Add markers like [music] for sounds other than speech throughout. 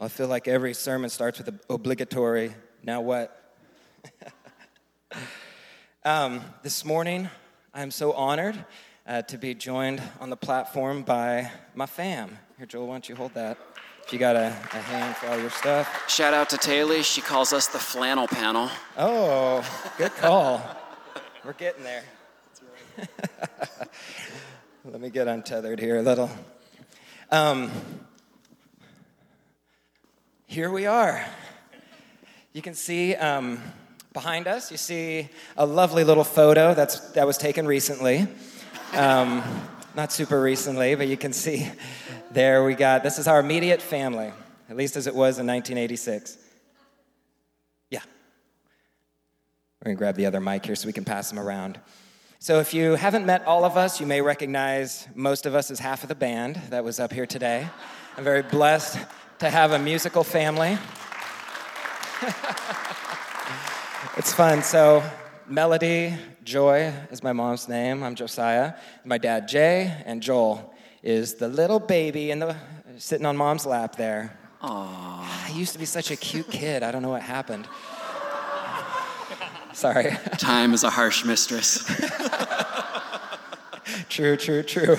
I feel like every sermon starts with an obligatory, now what? [laughs] um, this morning, I'm so honored uh, to be joined on the platform by my fam. Here, Joel, why don't you hold that? If you got a, a hand for all your stuff. Shout out to Taylor. She calls us the flannel panel. Oh, good call. We're getting there. [laughs] Let me get untethered here a little. Um, here we are. You can see um, behind us, you see a lovely little photo that's, that was taken recently. Um, not super recently, but you can see there we got this is our immediate family, at least as it was in 1986. Yeah. We're going to grab the other mic here so we can pass them around. So, if you haven't met all of us, you may recognize most of us as half of the band that was up here today. I'm very blessed to have a musical family. [laughs] it's fun. So, Melody, Joy is my mom's name. I'm Josiah. My dad, Jay, and Joel is the little baby in the, sitting on mom's lap there. Aww. I used to be such a cute kid. I don't know what happened. [laughs] Sorry. Time is a harsh mistress. [laughs] true, true, true.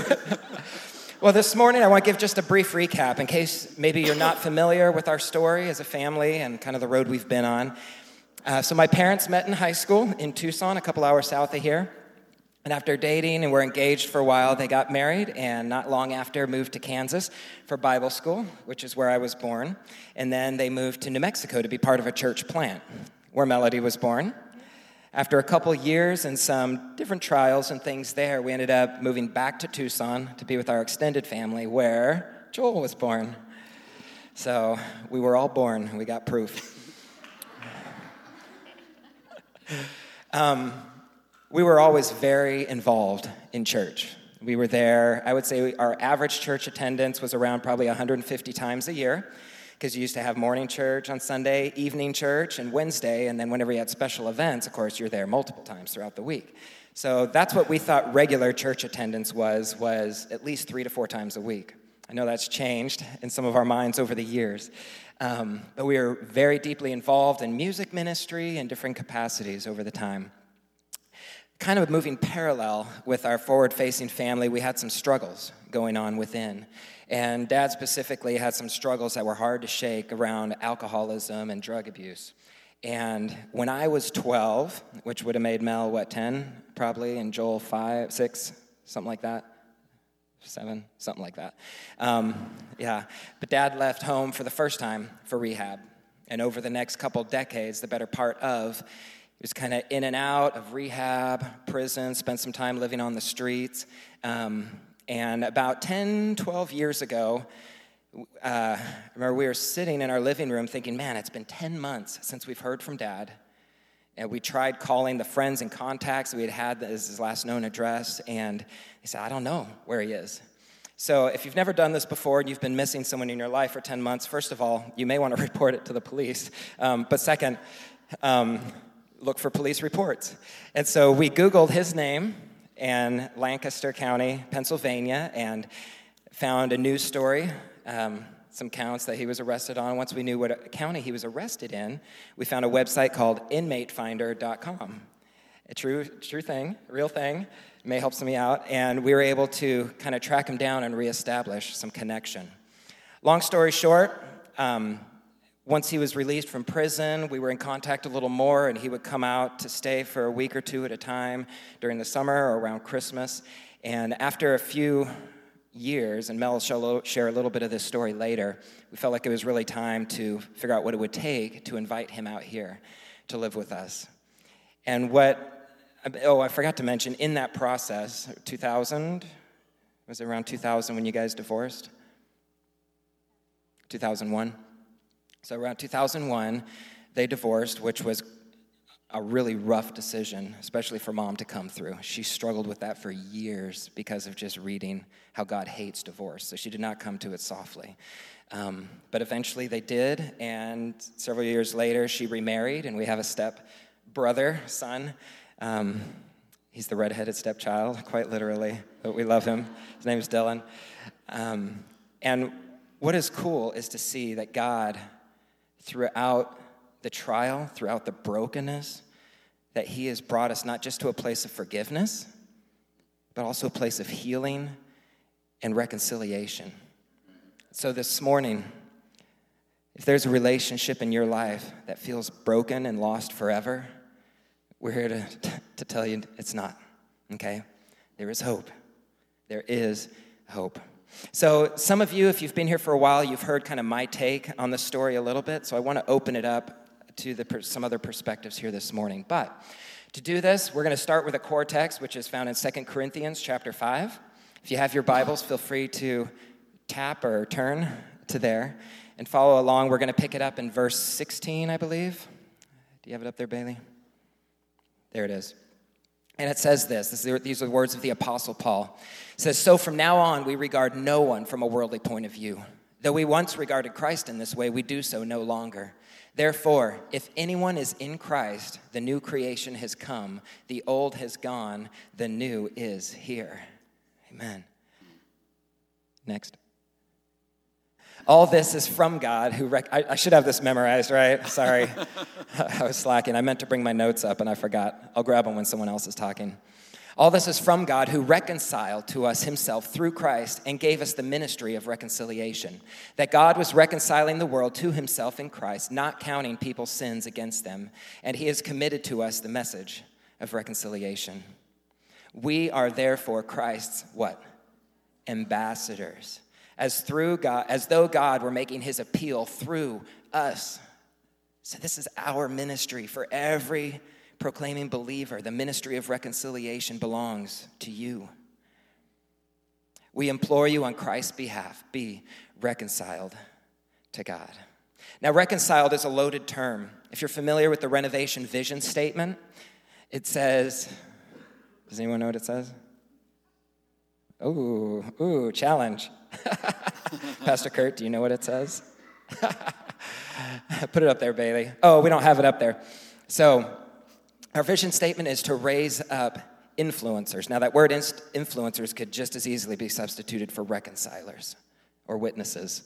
Well, this morning I want to give just a brief recap in case maybe you're not familiar with our story as a family and kind of the road we've been on. Uh, so, my parents met in high school in Tucson, a couple hours south of here. And after dating and were engaged for a while, they got married and not long after moved to Kansas for Bible school, which is where I was born. And then they moved to New Mexico to be part of a church plant where Melody was born. After a couple years and some different trials and things there, we ended up moving back to Tucson to be with our extended family where Joel was born. So we were all born, we got proof. um, we were always very involved in church. We were there, I would say our average church attendance was around probably 150 times a year because you used to have morning church on Sunday, evening church, and Wednesday, and then whenever you had special events, of course, you're there multiple times throughout the week. So that's what we thought regular church attendance was, was at least three to four times a week. I know that's changed in some of our minds over the years. Um, but we were very deeply involved in music ministry in different capacities over the time. Kind of moving parallel with our forward facing family, we had some struggles going on within. And dad specifically had some struggles that were hard to shake around alcoholism and drug abuse. And when I was 12, which would have made Mel, what, 10 probably, and Joel 5, 6, something like that, seven, something like that. Um, yeah, but dad left home for the first time for rehab. And over the next couple decades, the better part of, he was kind of in and out of rehab, prison, spent some time living on the streets. Um, and about 10, 12 years ago, uh, I remember we were sitting in our living room thinking, man, it's been 10 months since we've heard from dad. And we tried calling the friends and contacts we had had as his last known address, and they said, I don't know where he is. So, if you've never done this before and you've been missing someone in your life for 10 months, first of all, you may want to [laughs] report it to the police. Um, but second, um, look for police reports. And so we Googled his name in Lancaster County, Pennsylvania, and found a news story, um, some counts that he was arrested on. Once we knew what county he was arrested in, we found a website called inmatefinder.com. A true, true thing, real thing, may help me out. And we were able to kind of track him down and reestablish some connection. Long story short, um, once he was released from prison, we were in contact a little more, and he would come out to stay for a week or two at a time during the summer or around Christmas. And after a few years, and Mel will share a little bit of this story later, we felt like it was really time to figure out what it would take to invite him out here to live with us. And what, oh, I forgot to mention, in that process, 2000, was it around 2000 when you guys divorced? 2001? So around 2001, they divorced, which was a really rough decision, especially for mom to come through. She struggled with that for years because of just reading how God hates divorce. So she did not come to it softly. Um, but eventually they did, and several years later, she remarried, and we have a step brother, son. Um, he's the redheaded stepchild, quite literally, but we love him. His name is Dylan. Um, and what is cool is to see that God, throughout the trial, throughout the brokenness, that He has brought us not just to a place of forgiveness, but also a place of healing and reconciliation. So this morning, if there's a relationship in your life that feels broken and lost forever, we're here to, to tell you it's not, okay? There is hope. There is hope. So, some of you, if you've been here for a while, you've heard kind of my take on the story a little bit. So, I want to open it up to the, some other perspectives here this morning. But to do this, we're going to start with a core text, which is found in 2 Corinthians chapter 5. If you have your Bibles, feel free to tap or turn to there and follow along. We're going to pick it up in verse 16, I believe. Do you have it up there, Bailey? There it is. And it says this, this is, these are the words of the Apostle Paul. Says, So from now on, we regard no one from a worldly point of view. Though we once regarded Christ in this way, we do so no longer. Therefore, if anyone is in Christ, the new creation has come, the old has gone, the new is here. Amen. Next. All this is from God who, rec- I, I should have this memorized, right? Sorry. [laughs] I was slacking. I meant to bring my notes up and I forgot. I'll grab them when someone else is talking. All this is from God who reconciled to us himself through Christ and gave us the ministry of reconciliation. That God was reconciling the world to himself in Christ, not counting people's sins against them. And he has committed to us the message of reconciliation. We are therefore Christ's what? Ambassadors as through God, as though God were making his appeal through us. So this is our ministry for every proclaiming believer. The ministry of reconciliation belongs to you. We implore you on Christ's behalf, be reconciled to God. Now, reconciled is a loaded term. If you're familiar with the renovation vision statement, it says, does anyone know what it says? Ooh, ooh, challenge. [laughs] Pastor Kurt, do you know what it says? [laughs] Put it up there, Bailey. Oh, we don't have it up there. So, our vision statement is to raise up influencers. Now, that word influencers could just as easily be substituted for reconcilers or witnesses.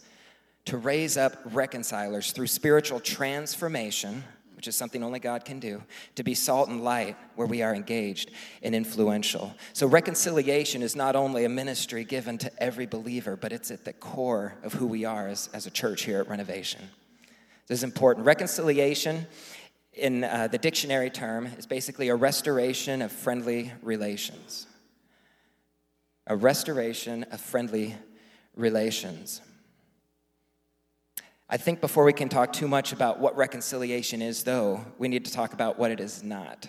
To raise up reconcilers through spiritual transformation which is something only God can do, to be salt and light where we are engaged and influential. So, reconciliation is not only a ministry given to every believer, but it's at the core of who we are as, as a church here at Renovation. This is important. Reconciliation, in uh, the dictionary term, is basically a restoration of friendly relations. A restoration of friendly relations. I think before we can talk too much about what reconciliation is, though, we need to talk about what it is not.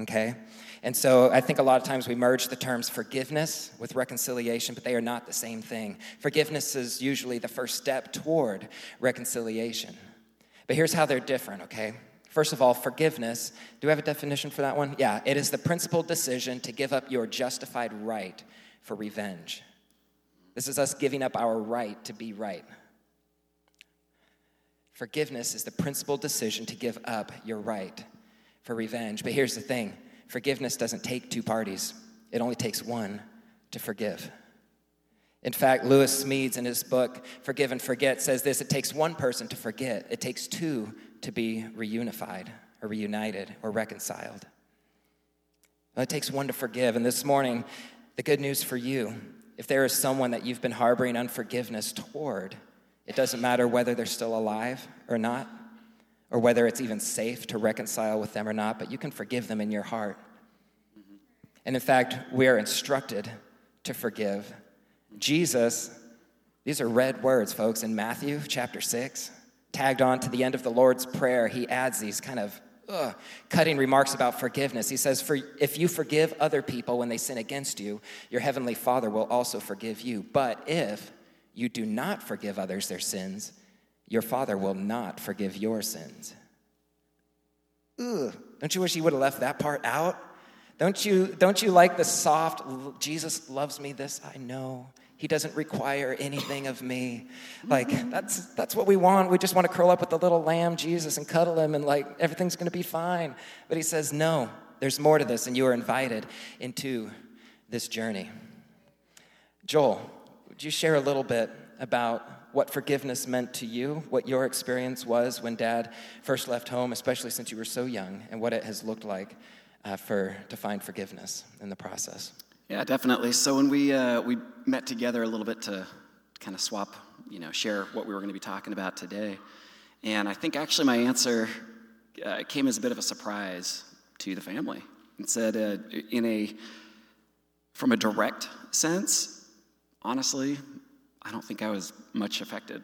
Okay? And so I think a lot of times we merge the terms forgiveness with reconciliation, but they are not the same thing. Forgiveness is usually the first step toward reconciliation. But here's how they're different, okay? First of all, forgiveness. Do we have a definition for that one? Yeah, it is the principal decision to give up your justified right for revenge. This is us giving up our right to be right. Forgiveness is the principal decision to give up your right for revenge. But here's the thing forgiveness doesn't take two parties, it only takes one to forgive. In fact, Lewis Smedes, in his book, Forgive and Forget, says this it takes one person to forget, it takes two to be reunified or reunited or reconciled. It takes one to forgive. And this morning, the good news for you if there is someone that you've been harboring unforgiveness toward, it doesn't matter whether they're still alive or not, or whether it's even safe to reconcile with them or not, but you can forgive them in your heart. And in fact, we are instructed to forgive. Jesus, these are red words, folks, in Matthew chapter 6, tagged on to the end of the Lord's Prayer, he adds these kind of ugh, cutting remarks about forgiveness. He says, For if you forgive other people when they sin against you, your heavenly Father will also forgive you. But if you do not forgive others their sins, your Father will not forgive your sins. Ugh, don't you wish he would have left that part out? Don't you, don't you like the soft, Jesus loves me, this I know. He doesn't require anything of me. Like, that's, that's what we want. We just want to curl up with the little lamb, Jesus, and cuddle him, and like, everything's going to be fine. But he says, no, there's more to this, and you are invited into this journey. Joel, would you share a little bit about what forgiveness meant to you, what your experience was when dad first left home, especially since you were so young, and what it has looked like uh, for, to find forgiveness in the process. Yeah, definitely. So when we, uh, we met together a little bit to kind of swap, you know, share what we were going to be talking about today, and I think actually my answer uh, came as a bit of a surprise to the family. And said, uh, in a, from a direct sense, honestly, I don't think I was much affected.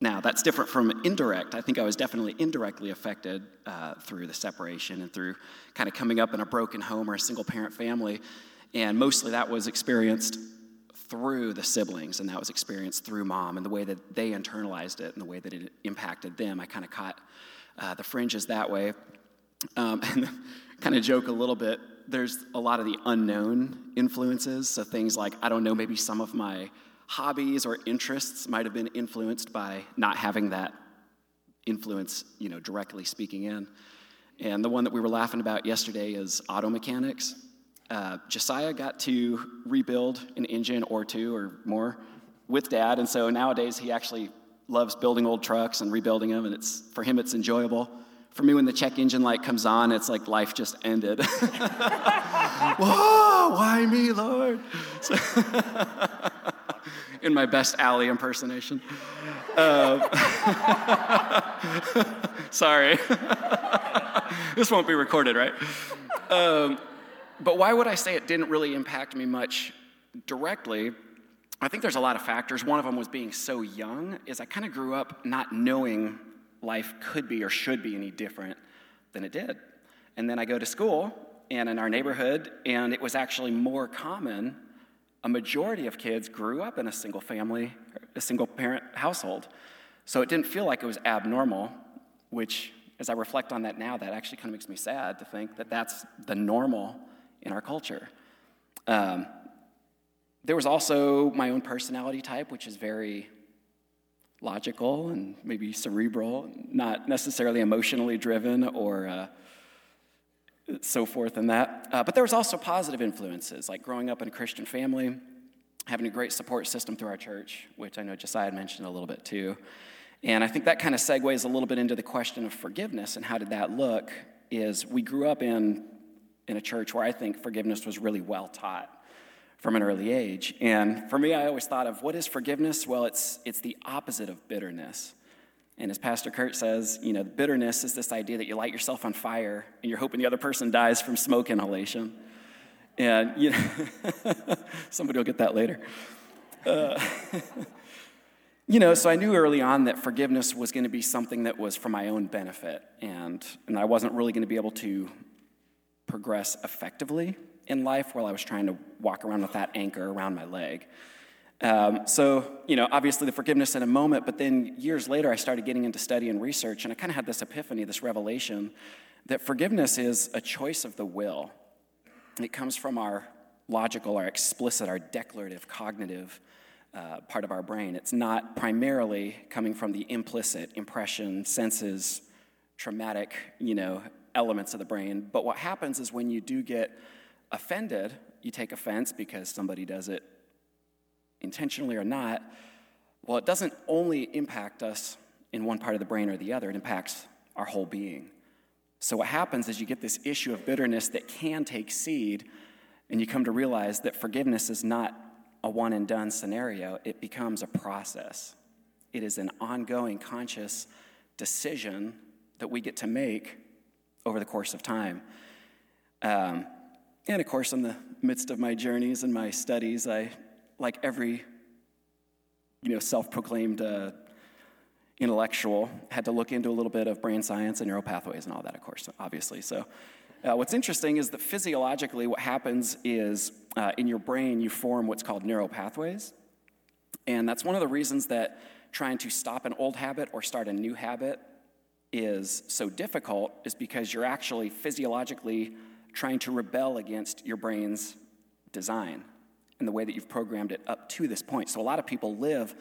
Now, that's different from indirect. I think I was definitely indirectly affected uh, through the separation and through kind of coming up in a broken home or a single parent family. And mostly that was experienced through the siblings, and that was experienced through mom and the way that they internalized it and the way that it impacted them. I kind of caught uh, the fringes that way. Um, [laughs] and kind of joke a little bit, there's a lot of the unknown influences. So things like, I don't know, maybe some of my hobbies or interests might have been influenced by not having that influence, you know, directly speaking in. And the one that we were laughing about yesterday is auto mechanics. Uh, Josiah got to rebuild an engine or two or more with dad, and so nowadays he actually loves building old trucks and rebuilding them, and it's for him it's enjoyable. For me, when the check engine light comes on, it's like life just ended. [laughs] Whoa, why me, Lord? So [laughs] in my best alley impersonation. Uh, [laughs] sorry. this won't be recorded, right? Um, but why would I say it didn't really impact me much directly? I think there's a lot of factors. One of them was being so young, is I kind of grew up not knowing life could be or should be any different than it did. And then I go to school and in our neighborhood, and it was actually more common. A majority of kids grew up in a single family, a single parent household. So it didn't feel like it was abnormal, which, as I reflect on that now, that actually kind of makes me sad to think that that's the normal in our culture. Um, there was also my own personality type, which is very logical and maybe cerebral, not necessarily emotionally driven or uh, so forth and that. Uh, but there was also positive influences, like growing up in a Christian family, having a great support system through our church, which I know Josiah had mentioned a little bit too. And I think that kind of segues a little bit into the question of forgiveness and how did that look. Is we grew up in, in a church where I think forgiveness was really well taught from an early age. And for me, I always thought of what is forgiveness? Well, it's, it's the opposite of bitterness. And as Pastor Kurt says, you know, bitterness is this idea that you light yourself on fire and you're hoping the other person dies from smoke inhalation. And, you know, [laughs] somebody will get that later. Uh, [laughs] you know, so I knew early on that forgiveness was going to be something that was for my own benefit, and, and I wasn't really going to be able to progress effectively in life while I was trying to walk around with that anchor around my leg. Um, so, you know, obviously the forgiveness in a moment, but then years later I started getting into study and research, and I kind of had this epiphany, this revelation that forgiveness is a choice of the will. It comes from our logical, our explicit, our declarative, cognitive uh, part of our brain. It's not primarily coming from the implicit impression, senses, traumatic, you know, elements of the brain. But what happens is when you do get offended, you take offense because somebody does it intentionally or not. Well, it doesn't only impact us in one part of the brain or the other, it impacts our whole being. So, what happens is you get this issue of bitterness that can take seed, and you come to realize that forgiveness is not a one and done scenario, it becomes a process. It is an ongoing conscious decision that we get to make over the course of time. Um, and of course, in the midst of my journeys and my studies, I, like every you know, self-proclaimed uh, intellectual, had to look into a little bit of brain science and neural pathways and all that, of course, obviously. So, uh, what's interesting is that physiologically, what happens is uh, in your brain you form what's called neural pathways, and that's one of the reasons that trying to stop an old habit or start a new habit is so difficult, is because you're actually physiologically trying to rebel against your brain's design and the way that you've programmed it up to this point. So a lot of people live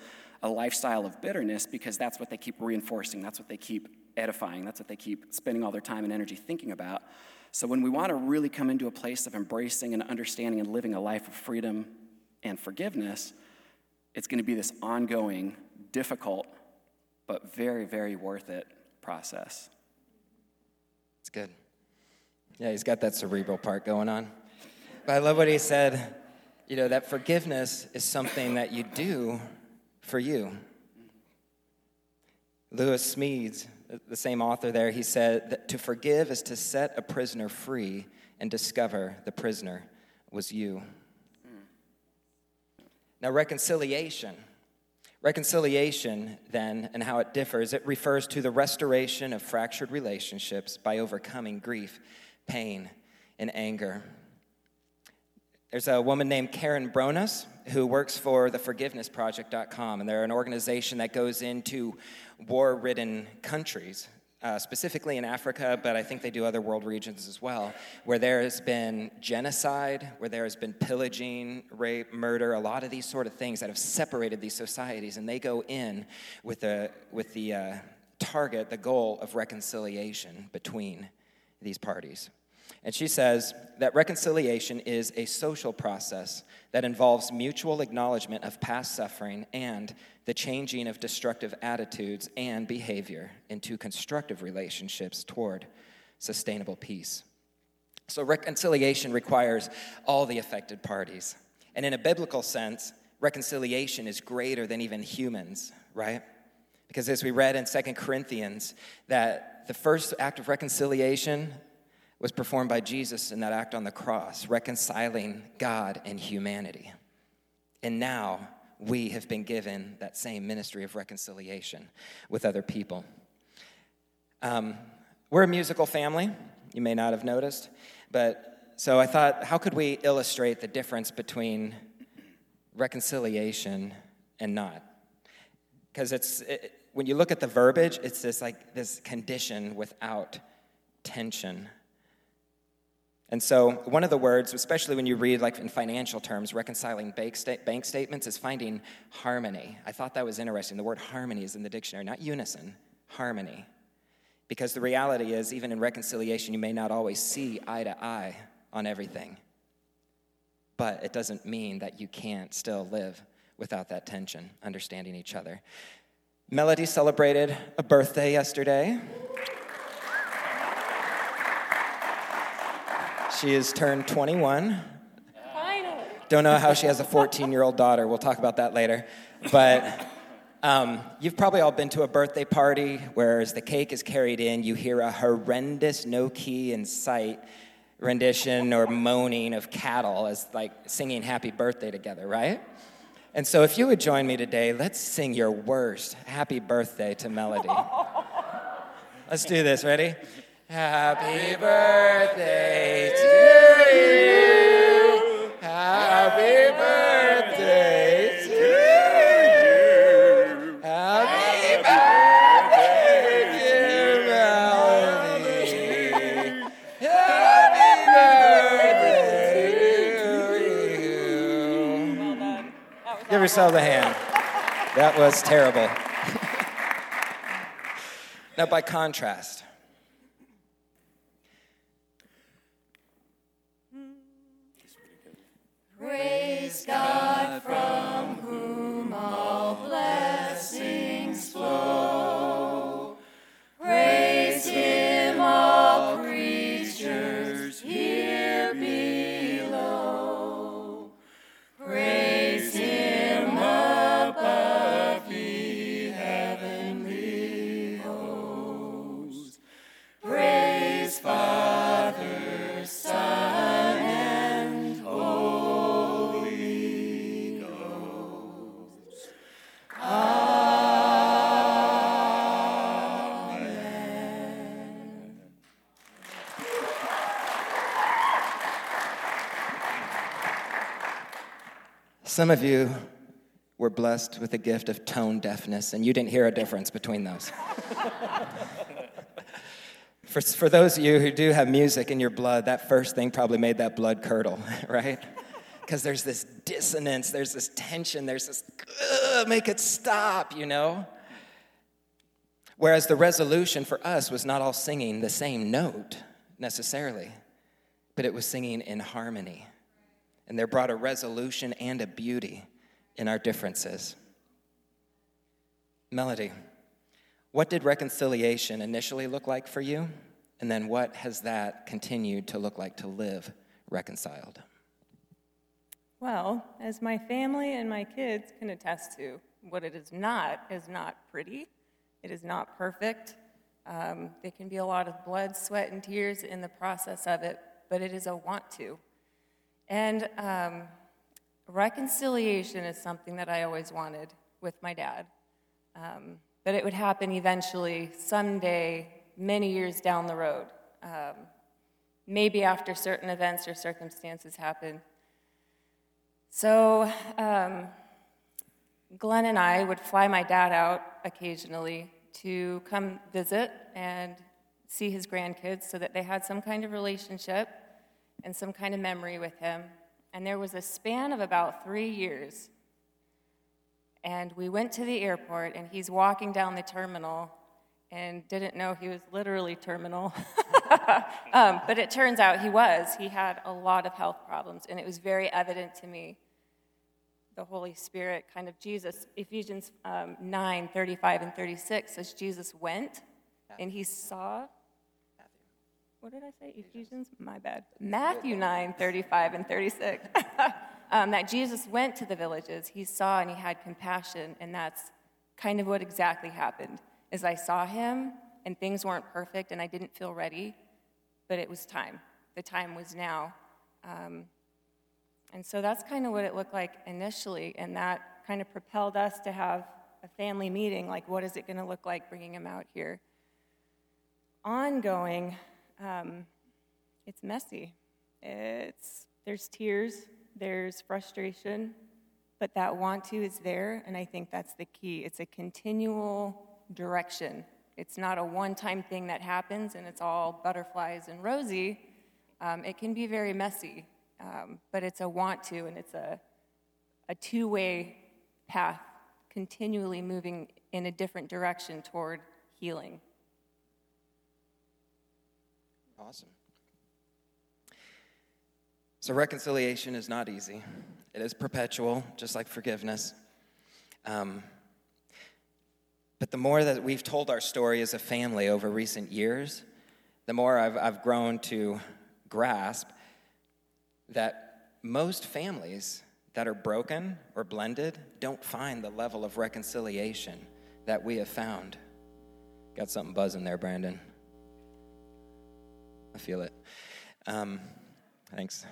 a lifestyle of bitterness because that's what they keep reinforcing, that's what they keep edifying, that's what they keep spending all their time and energy thinking about. So when we want to really come into a place of embracing and understanding and living a life of freedom and forgiveness, it's going to be this ongoing, difficult, but very, very worth it process. It's good. Yeah, he's got that cerebral part going on. But I love what he said, you know, that forgiveness is something that you do for you. Lewis Smedes, the same author there, he said that to forgive is to set a prisoner free and discover the prisoner was you. Hmm. Now, reconciliation. Reconciliation, then, and how it differs, it refers to the restoration of fractured relationships by overcoming grief, pain, and anger. There's a woman named Karen Bronas who works for the forgivenessproject.com, and they're an organization that goes into war ridden countries uh, specifically in Africa, but I think they do other world regions as well, where there has been genocide, where there has been pillaging, rape, murder, a lot of these sort of things that have separated these societies, and they go in with the, with the uh, target, the goal of reconciliation between these parties. And she says that reconciliation is a social process that involves mutual acknowledgement of past suffering and the changing of destructive attitudes and behavior into constructive relationships toward sustainable peace. So, reconciliation requires all the affected parties. And in a biblical sense, reconciliation is greater than even humans, right? Because as we read in Second Corinthians, that the first act of reconciliation was performed by Jesus in that act on the cross, reconciling God and humanity. And now we have been given that same ministry of reconciliation with other people. Um, we're a musical family, you may not have noticed, but so I thought, how could we illustrate the difference between reconciliation and not? Because it's, it, when you look at the verbiage, it's this like this condition without tension. And so, one of the words, especially when you read like in financial terms, reconciling bank, sta- bank statements, is finding harmony. I thought that was interesting. The word harmony is in the dictionary, not unison, harmony. Because the reality is, even in reconciliation, you may not always see eye to eye on everything. But it doesn't mean that you can't still live without that tension, understanding each other. Melody celebrated a birthday yesterday. She has turned 21. Finally. Don't know how she has a 14 year old daughter. We'll talk about that later. But um, you've probably all been to a birthday party where, as the cake is carried in, you hear a horrendous, no key in sight rendition or moaning of cattle as like singing happy birthday together, right? And so, if you would join me today, let's sing your worst happy birthday to Melody. [laughs] let's do this. Ready? Happy birthday to you. Happy birthday to you. Happy birthday, dear Melody. Happy birthday to you. Give yourself a hand. That was terrible. [laughs] now, by contrast, Praise God from Some of you were blessed with the gift of tone deafness, and you didn't hear a difference between those. [laughs] for, for those of you who do have music in your blood, that first thing probably made that blood curdle, [laughs] right? Because there's this dissonance, there's this tension, there's this, make it stop, you know? Whereas the resolution for us was not all singing the same note necessarily, but it was singing in harmony. And there brought a resolution and a beauty in our differences. Melody, what did reconciliation initially look like for you? And then what has that continued to look like to live reconciled? Well, as my family and my kids can attest to, what it is not is not pretty. It is not perfect. Um, there can be a lot of blood, sweat, and tears in the process of it, but it is a want to. And um, reconciliation is something that I always wanted with my dad. Um, but it would happen eventually, someday, many years down the road. Um, maybe after certain events or circumstances happen. So, um, Glenn and I would fly my dad out occasionally to come visit and see his grandkids so that they had some kind of relationship and some kind of memory with him. And there was a span of about three years. And we went to the airport, and he's walking down the terminal and didn't know he was literally terminal. [laughs] um, but it turns out he was. He had a lot of health problems, and it was very evident to me. The Holy Spirit, kind of Jesus, Ephesians um, 9 35 and 36 says Jesus went and he saw. What did I say? Ephesians? My bad. Matthew 9 35 and 36. [laughs] um, that Jesus went to the villages, he saw and he had compassion, and that's kind of what exactly happened is I saw him and things weren't perfect and I didn't feel ready, but it was time. The time was now. Um, and so that's kind of what it looked like initially, and that kind of propelled us to have a family meeting like, what is it going to look like bringing him out here? Ongoing, um, it's messy. It's, there's tears, there's frustration, but that want to is there, and I think that's the key. It's a continual direction. It's not a one time thing that happens and it's all butterflies and rosy. Um, it can be very messy, um, but it's a want to and it's a, a two way path, continually moving in a different direction toward healing. Awesome. So, reconciliation is not easy, it is perpetual, just like forgiveness. Um, but the more that we've told our story as a family over recent years, the more I've, I've grown to grasp that most families that are broken or blended don't find the level of reconciliation that we have found. Got something buzzing there, Brandon. Feel it. Um, thanks.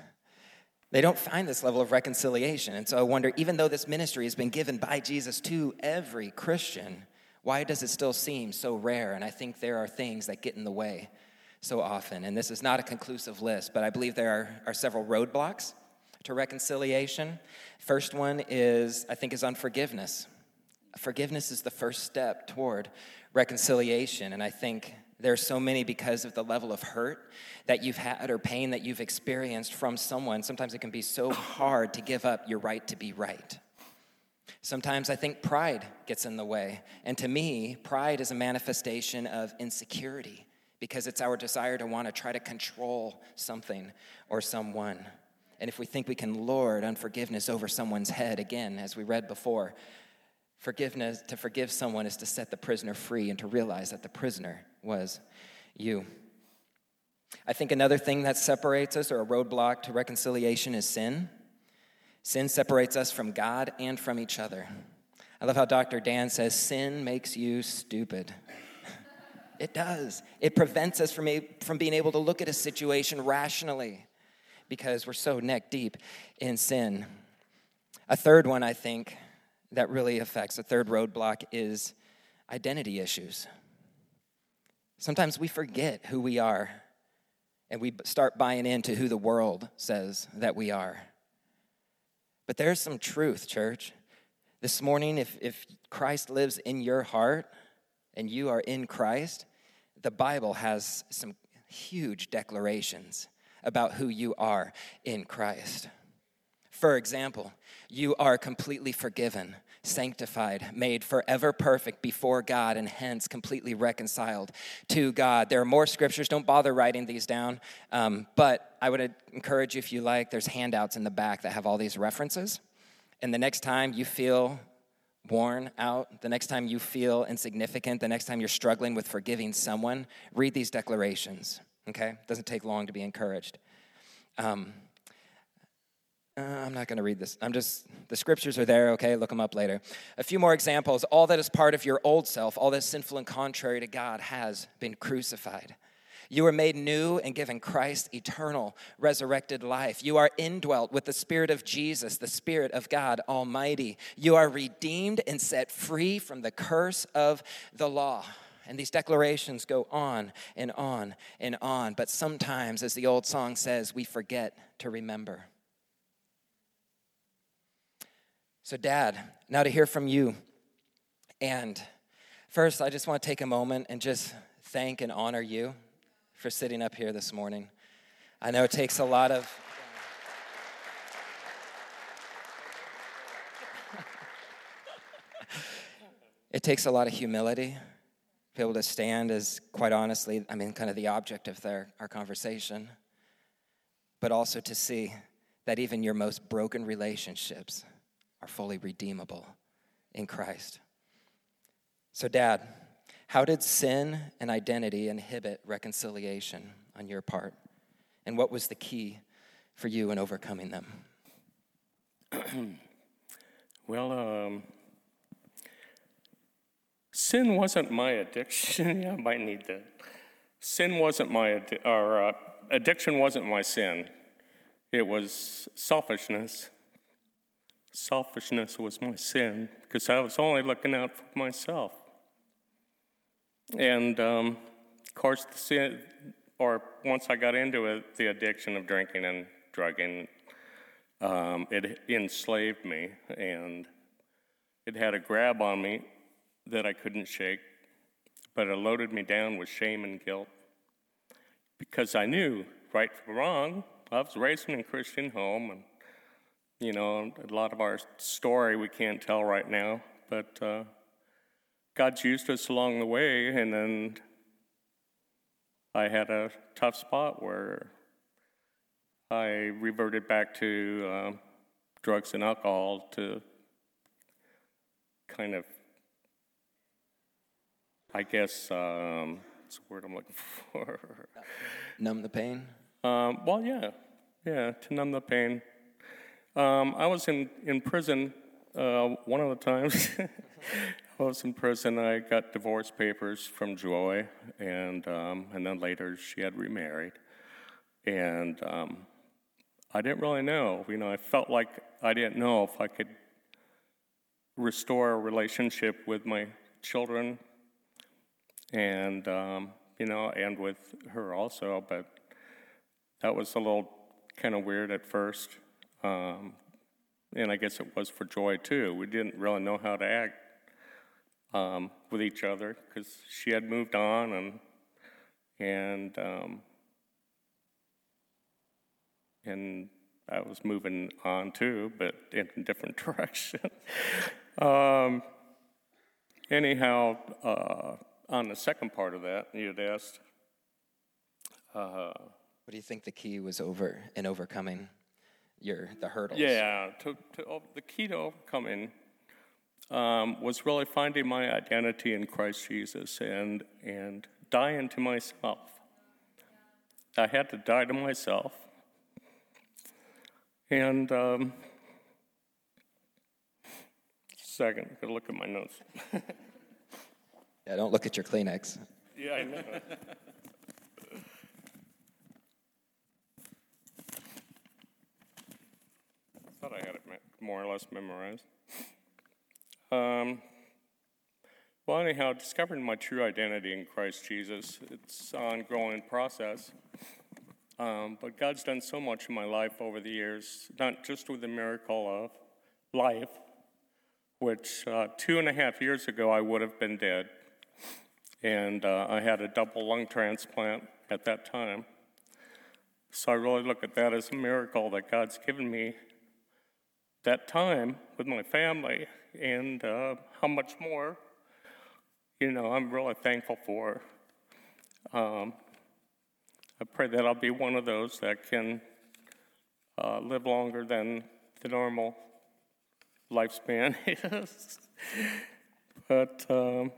They don't find this level of reconciliation. And so I wonder, even though this ministry has been given by Jesus to every Christian, why does it still seem so rare? And I think there are things that get in the way so often. And this is not a conclusive list, but I believe there are, are several roadblocks to reconciliation. First one is, I think, is unforgiveness. Forgiveness is the first step toward reconciliation. And I think there's so many because of the level of hurt that you've had or pain that you've experienced from someone. Sometimes it can be so hard to give up your right to be right. Sometimes I think pride gets in the way. And to me, pride is a manifestation of insecurity because it's our desire to want to try to control something or someone. And if we think we can lord unforgiveness over someone's head, again, as we read before, forgiveness, to forgive someone is to set the prisoner free and to realize that the prisoner was you. I think another thing that separates us or a roadblock to reconciliation is sin. Sin separates us from God and from each other. I love how Dr. Dan says sin makes you stupid. [laughs] it does. It prevents us from, a, from being able to look at a situation rationally because we're so neck deep in sin. A third one, I think, that really affects, a third roadblock is identity issues. Sometimes we forget who we are and we start buying into who the world says that we are. But there's some truth, church. This morning, if, if Christ lives in your heart and you are in Christ, the Bible has some huge declarations about who you are in Christ. For example, you are completely forgiven, sanctified, made forever perfect before God, and hence completely reconciled to God. There are more scriptures. Don't bother writing these down. Um, but I would encourage you, if you like, there's handouts in the back that have all these references. And the next time you feel worn out, the next time you feel insignificant, the next time you're struggling with forgiving someone, read these declarations, okay? Doesn't take long to be encouraged. Um, uh, I'm not going to read this. I'm just, the scriptures are there, okay? Look them up later. A few more examples. All that is part of your old self, all that is sinful and contrary to God, has been crucified. You are made new and given Christ eternal, resurrected life. You are indwelt with the Spirit of Jesus, the Spirit of God Almighty. You are redeemed and set free from the curse of the law. And these declarations go on and on and on. But sometimes, as the old song says, we forget to remember. So, Dad, now to hear from you. And first, I just want to take a moment and just thank and honor you for sitting up here this morning. I know it takes a lot of. [laughs] it takes a lot of humility to be able to stand as, quite honestly, I mean, kind of the object of their, our conversation, but also to see that even your most broken relationships are fully redeemable in Christ. So, Dad, how did sin and identity inhibit reconciliation on your part? And what was the key for you in overcoming them? [clears throat] well, um, sin wasn't my addiction. [laughs] yeah, I might need that. Sin wasn't my addi- or uh, addiction wasn't my sin. It was selfishness. Selfishness was my sin because I was only looking out for myself. And um, of course, the sin, or once I got into it, the addiction of drinking and drugging, um, it enslaved me and it had a grab on me that I couldn't shake, but it loaded me down with shame and guilt because I knew right from wrong. I was raised in a Christian home, and you know, a lot of our story we can't tell right now, but. Uh, God's used us along the way, and then I had a tough spot where I reverted back to uh, drugs and alcohol to kind of, I guess, um, what's the word I'm looking [laughs] for? Numb the pain? Um, well, yeah, yeah, to numb the pain. Um, I was in, in prison uh, one of the times. [laughs] I was in prison. I got divorce papers from Joy, and um, and then later she had remarried, and um, I didn't really know. You know, I felt like I didn't know if I could restore a relationship with my children, and um, you know, and with her also. But that was a little kind of weird at first, um, and I guess it was for Joy too. We didn't really know how to act um, with each other because she had moved on and and um, and I was moving on too, but in a different [laughs] direction. um, anyhow, uh, on the second part of that, you had asked. Uh, what do you think the key was over in overcoming your the hurdles? Yeah, to, to, oh, the key to overcoming um, was really finding my identity in Christ Jesus and, and dying to myself. I had to die to myself. And um, second, I gotta look at my notes. [laughs] yeah, don't look at your Kleenex. Yeah, I know. [laughs] thought I had it more or less memorized. Um, well, anyhow, discovering my true identity in Christ Jesus, it's an ongoing process. Um, but God's done so much in my life over the years, not just with the miracle of life, which uh, two and a half years ago I would have been dead. And uh, I had a double lung transplant at that time. So I really look at that as a miracle that God's given me that time with my family and uh, how much more, you know, I'm really thankful for. Um, I pray that I'll be one of those that can uh, live longer than the normal lifespan [laughs] is. but um,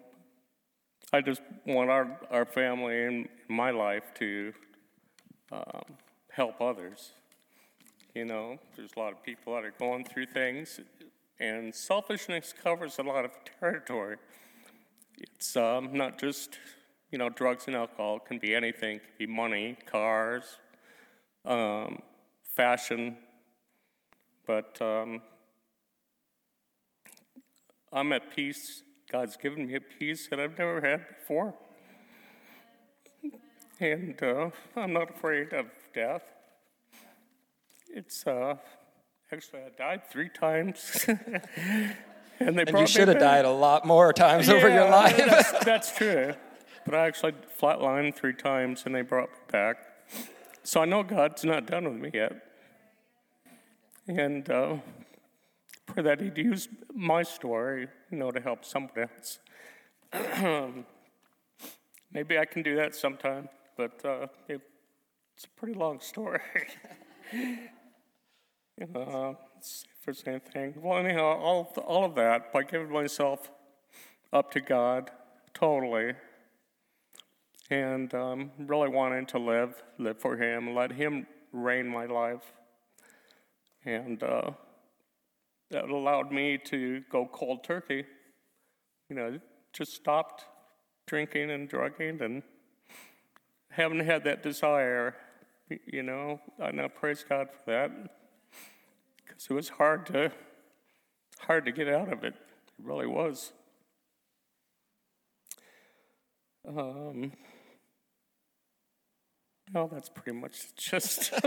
I just want our, our family and my life to um, help others. You know, there's a lot of people that are going through things, and selfishness covers a lot of territory. It's um, not just, you know, drugs and alcohol, it can be anything, it can be money, cars, um, fashion, but um, I'm at peace. God's given me a peace that I've never had before. And uh, I'm not afraid of death. It's uh, actually, I died three times. [laughs] and they And you should have died a lot more times over your life. that's, that's true. But I actually flatlined three times and they brought me back. So I know God's not done with me yet. And uh, pray that He'd use my story, you know, to help someone else. [clears throat] Maybe I can do that sometime, but uh, it, it's a pretty long story. [laughs] uh, see if there's anything. Well, anyhow, all, all of that, by giving myself up to God totally and um, really wanting to live, live for Him, let Him reign my life. And uh, that allowed me to go cold turkey. You know, just stopped drinking and drugging and haven't had that desire, you know. And I praise God for that because it was hard to hard to get out of it. It really was. Um, no, that's pretty much just. [laughs]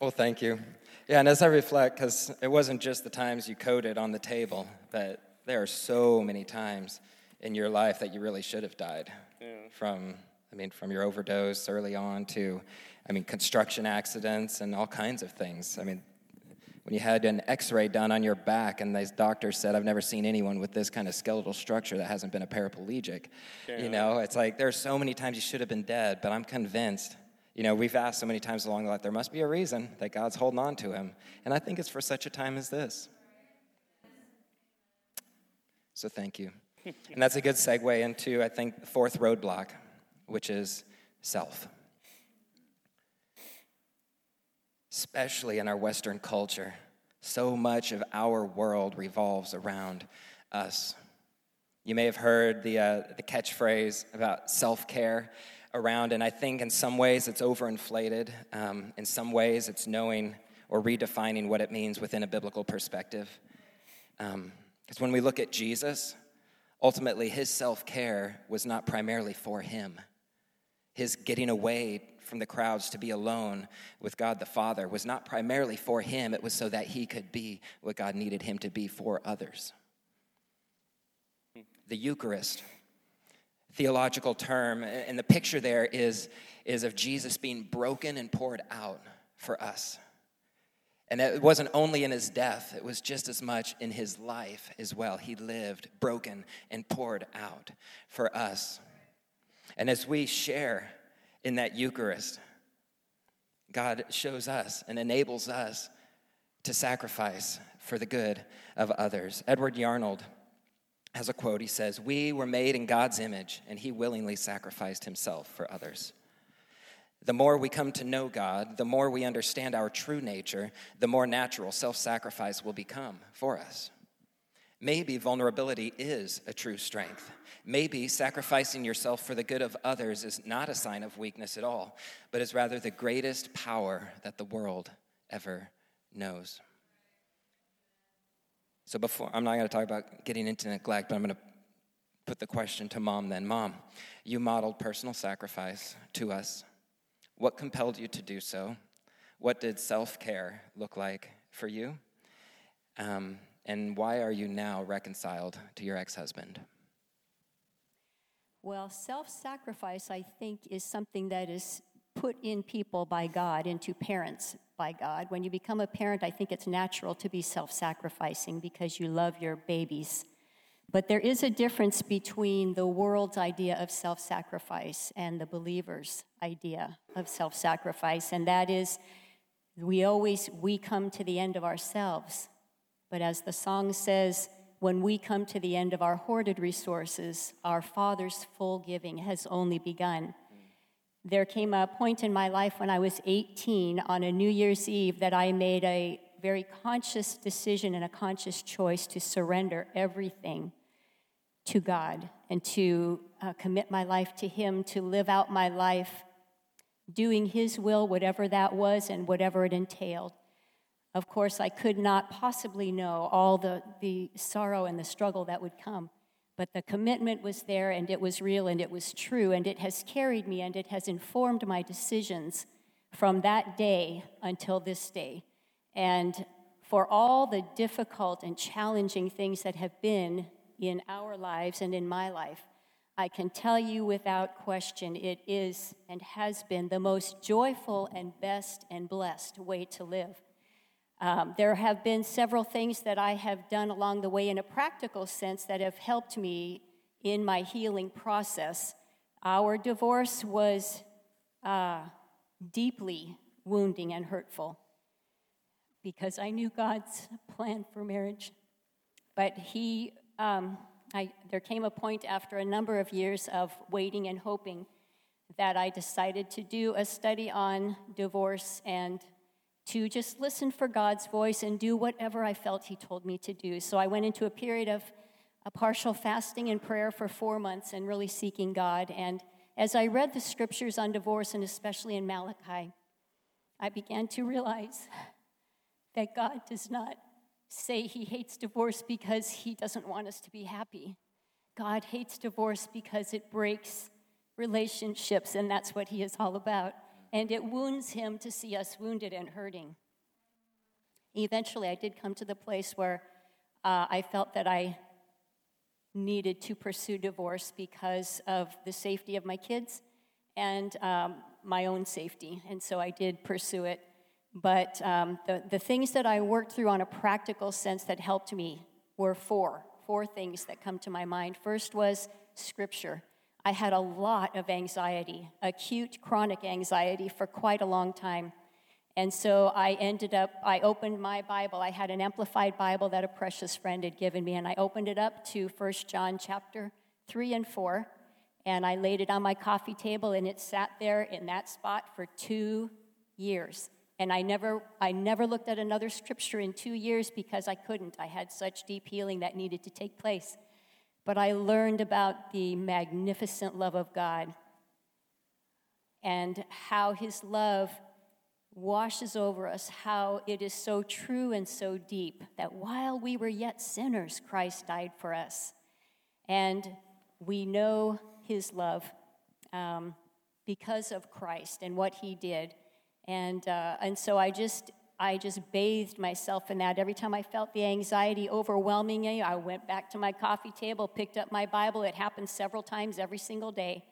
Well, thank you. Yeah, and as I reflect, because it wasn't just the times you coded on the table, but there are so many times in your life that you really should have died. From, I mean, from your overdose early on to, I mean, construction accidents and all kinds of things. I mean, when you had an x-ray done on your back and these doctors said i've never seen anyone with this kind of skeletal structure that hasn't been a paraplegic you know it's like there's so many times you should have been dead but i'm convinced you know we've asked so many times along the line there must be a reason that god's holding on to him. And i think it's for such a time as this. So thank you. [laughs] And that's a good segue into i think the fourth roadblock which is self especially in our Western culture. So much of our world revolves around us. You may have heard the, uh, the catchphrase about self care around, and I think in some ways it's overinflated. Um, in some ways, it's knowing or redefining what it means within a biblical perspective. Because when we look at Jesus, ultimately his self care was not primarily for him. His getting away from the crowds to be alone with God the Father was not primarily for him, it was so that he could be what God needed him to be for others. The Eucharist, theological term, and the picture there is, is of Jesus being broken and poured out for us. And it wasn't only in his death, it was just as much in his life as well. He lived broken and poured out for us. And as we share in that Eucharist, God shows us and enables us to sacrifice for the good of others. Edward Yarnold has a quote. He says, We were made in God's image, and He willingly sacrificed Himself for others. The more we come to know God, the more we understand our true nature, the more natural self sacrifice will become for us. Maybe vulnerability is a true strength. Maybe sacrificing yourself for the good of others is not a sign of weakness at all, but is rather the greatest power that the world ever knows. So, before, I'm not going to talk about getting into neglect, but I'm going to put the question to mom then. Mom, you modeled personal sacrifice to us. What compelled you to do so? What did self care look like for you? Um, and why are you now reconciled to your ex husband? Well, self sacrifice, I think, is something that is put in people by God, into parents by God. When you become a parent, I think it's natural to be self sacrificing because you love your babies. But there is a difference between the world's idea of self sacrifice and the believer's idea of self sacrifice, and that is We always we come to the end of ourselves. But as the song says, when we come to the end of our hoarded resources, our Father's full giving has only begun. There came a point in my life when I was 18 on a New Year's Eve that I made a very conscious decision and a conscious choice to surrender everything to God and to uh, commit my life to Him, to live out my life doing His will, whatever that was and whatever it entailed. Of course, I could not possibly know all the, the sorrow and the struggle that would come, but the commitment was there and it was real and it was true and it has carried me and it has informed my decisions from that day until this day. And for all the difficult and challenging things that have been in our lives and in my life, I can tell you without question it is and has been the most joyful and best and blessed way to live. Um, there have been several things that I have done along the way in a practical sense that have helped me in my healing process. Our divorce was uh, deeply wounding and hurtful because I knew God's plan for marriage. But He, um, I, there came a point after a number of years of waiting and hoping that I decided to do a study on divorce and to just listen for God's voice and do whatever I felt He told me to do. So I went into a period of a partial fasting and prayer for four months and really seeking God. And as I read the scriptures on divorce, and especially in Malachi, I began to realize [laughs] that God does not say He hates divorce because He doesn't want us to be happy. God hates divorce because it breaks relationships, and that's what He is all about and it wounds him to see us wounded and hurting. Eventually, I did come to the place where uh, I felt that I needed to pursue divorce because of the safety of my kids and um, my own safety. And so I did pursue it. But um, the, the things that I worked through on a practical sense that helped me were four, four things that come to my mind. First was scripture. I had a lot of anxiety, acute chronic anxiety for quite a long time. And so I ended up, I opened my Bible. I had an amplified Bible that a precious friend had given me, and I opened it up to 1 John chapter 3 and 4. And I laid it on my coffee table, and it sat there in that spot for two years. And I never, I never looked at another scripture in two years because I couldn't. I had such deep healing that needed to take place but I learned about the magnificent love of God and how His love washes over us, how it is so true and so deep that while we were yet sinners, Christ died for us. And we know His love um, because of Christ and what He did. And, uh, and so I just I just bathed myself in that. Every time I felt the anxiety overwhelming me, I went back to my coffee table, picked up my Bible. It happened several times every single day,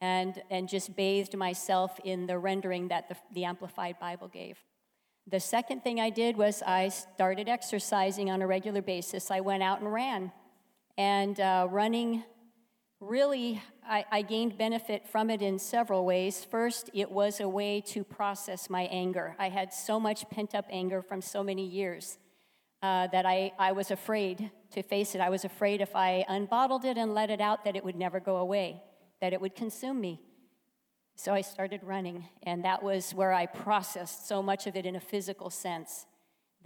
and, and just bathed myself in the rendering that the, the Amplified Bible gave. The second thing I did was I started exercising on a regular basis. I went out and ran. And uh, running really, I, I, gained benefit from it in several ways. First, it was a way to process my anger. I had so much pent up anger from so many years uh, that I, I was afraid to face it. I was afraid if I unbottled it and let it out, that it would never go away, that it would consume me. So I started running, and that was where I processed so much of it in a physical sense.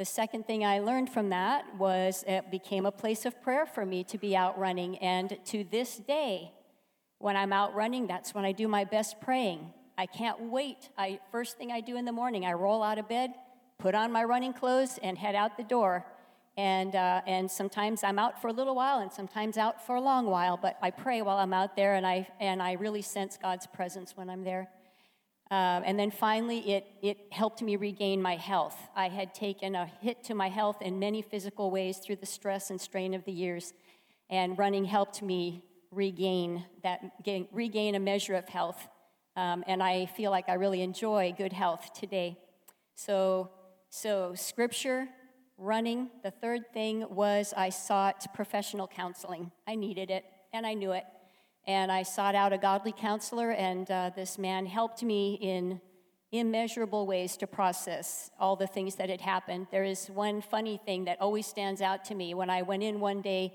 The second thing I learned from that was it became a place of prayer for me to be out running. And to this day, when I'm out running, that's when I do my best praying. I can't wait. I, first thing I do in the morning, I roll out of bed, put on my running clothes, and head out the door. And, uh, and sometimes I'm out for a little while and sometimes out for a long while, but I pray while I'm out there and I, and I really sense God's presence when I'm there. Um, and then finally, it, it helped me regain my health. I had taken a hit to my health in many physical ways through the stress and strain of the years, and running helped me regain that gain, regain a measure of health. Um, and I feel like I really enjoy good health today. So, so scripture, running. The third thing was I sought professional counseling. I needed it, and I knew it. And I sought out a godly counselor, and uh, this man helped me in immeasurable ways to process all the things that had happened. There is one funny thing that always stands out to me when I went in one day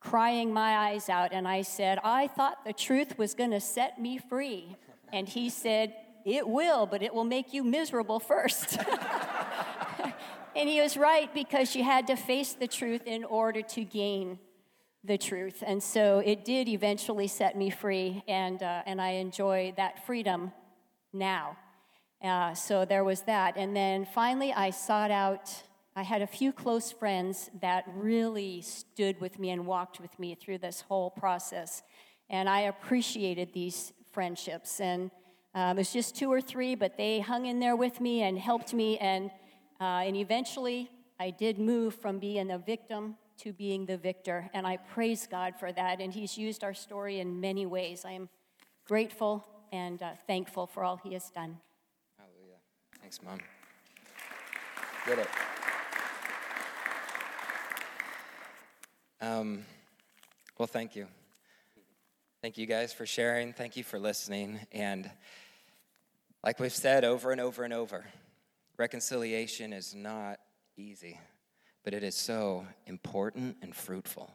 crying my eyes out and I said, I thought the truth was going to set me free. And he said, It will, but it will make you miserable first. [laughs] and he was right because you had to face the truth in order to gain the truth. And so it did eventually set me free, and, uh, and I enjoy that freedom now. Uh, so there was that. And then finally, I sought out, I had a few close friends that really stood with me and walked with me through this whole process. And I appreciated these friendships. And um, it was just two or three, but they hung in there with me and helped me. And, uh, and eventually, I did move from being a victim to being the victor. And I praise God for that. And He's used our story in many ways. I am grateful and uh, thankful for all He has done. Hallelujah. Thanks, Mom. Get it. Um, well, thank you. Thank you guys for sharing. Thank you for listening. And like we've said over and over and over, reconciliation is not easy, but it is so important and fruitful.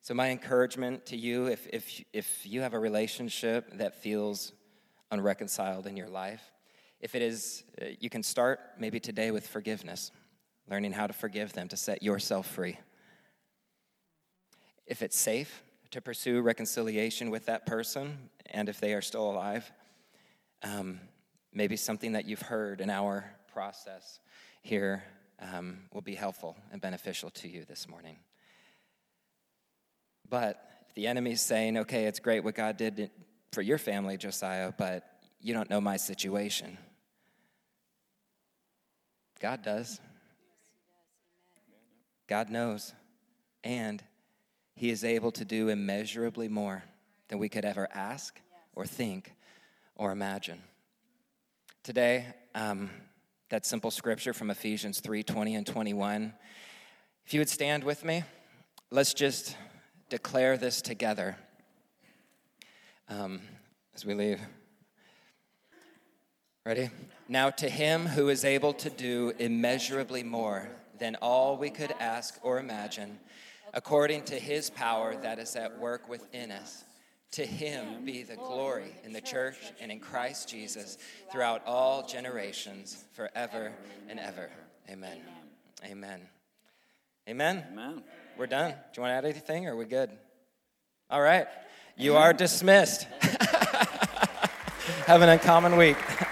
So, my encouragement to you if, if, if you have a relationship that feels unreconciled in your life, if it is, uh, you can start maybe today with forgiveness, learning how to forgive them to set yourself free. If it's safe, to pursue reconciliation with that person, and if they are still alive, um, maybe something that you've heard in our process here um, will be helpful and beneficial to you this morning. But the enemy's saying, okay, it's great what God did for your family, Josiah, but you don't know my situation. God does. God knows. And he is able to do immeasurably more than we could ever ask or think or imagine. Today, um, that simple scripture from Ephesians 3 20 and 21. If you would stand with me, let's just declare this together um, as we leave. Ready? Now, to him who is able to do immeasurably more than all we could ask or imagine according to his power that is at work within us. To him be the glory in the church and in Christ Jesus throughout all generations, forever and ever. Amen. Amen. Amen. Amen. We're done. Do you want to add anything or are we good? All right. You are dismissed. [laughs] Have an uncommon week. [laughs]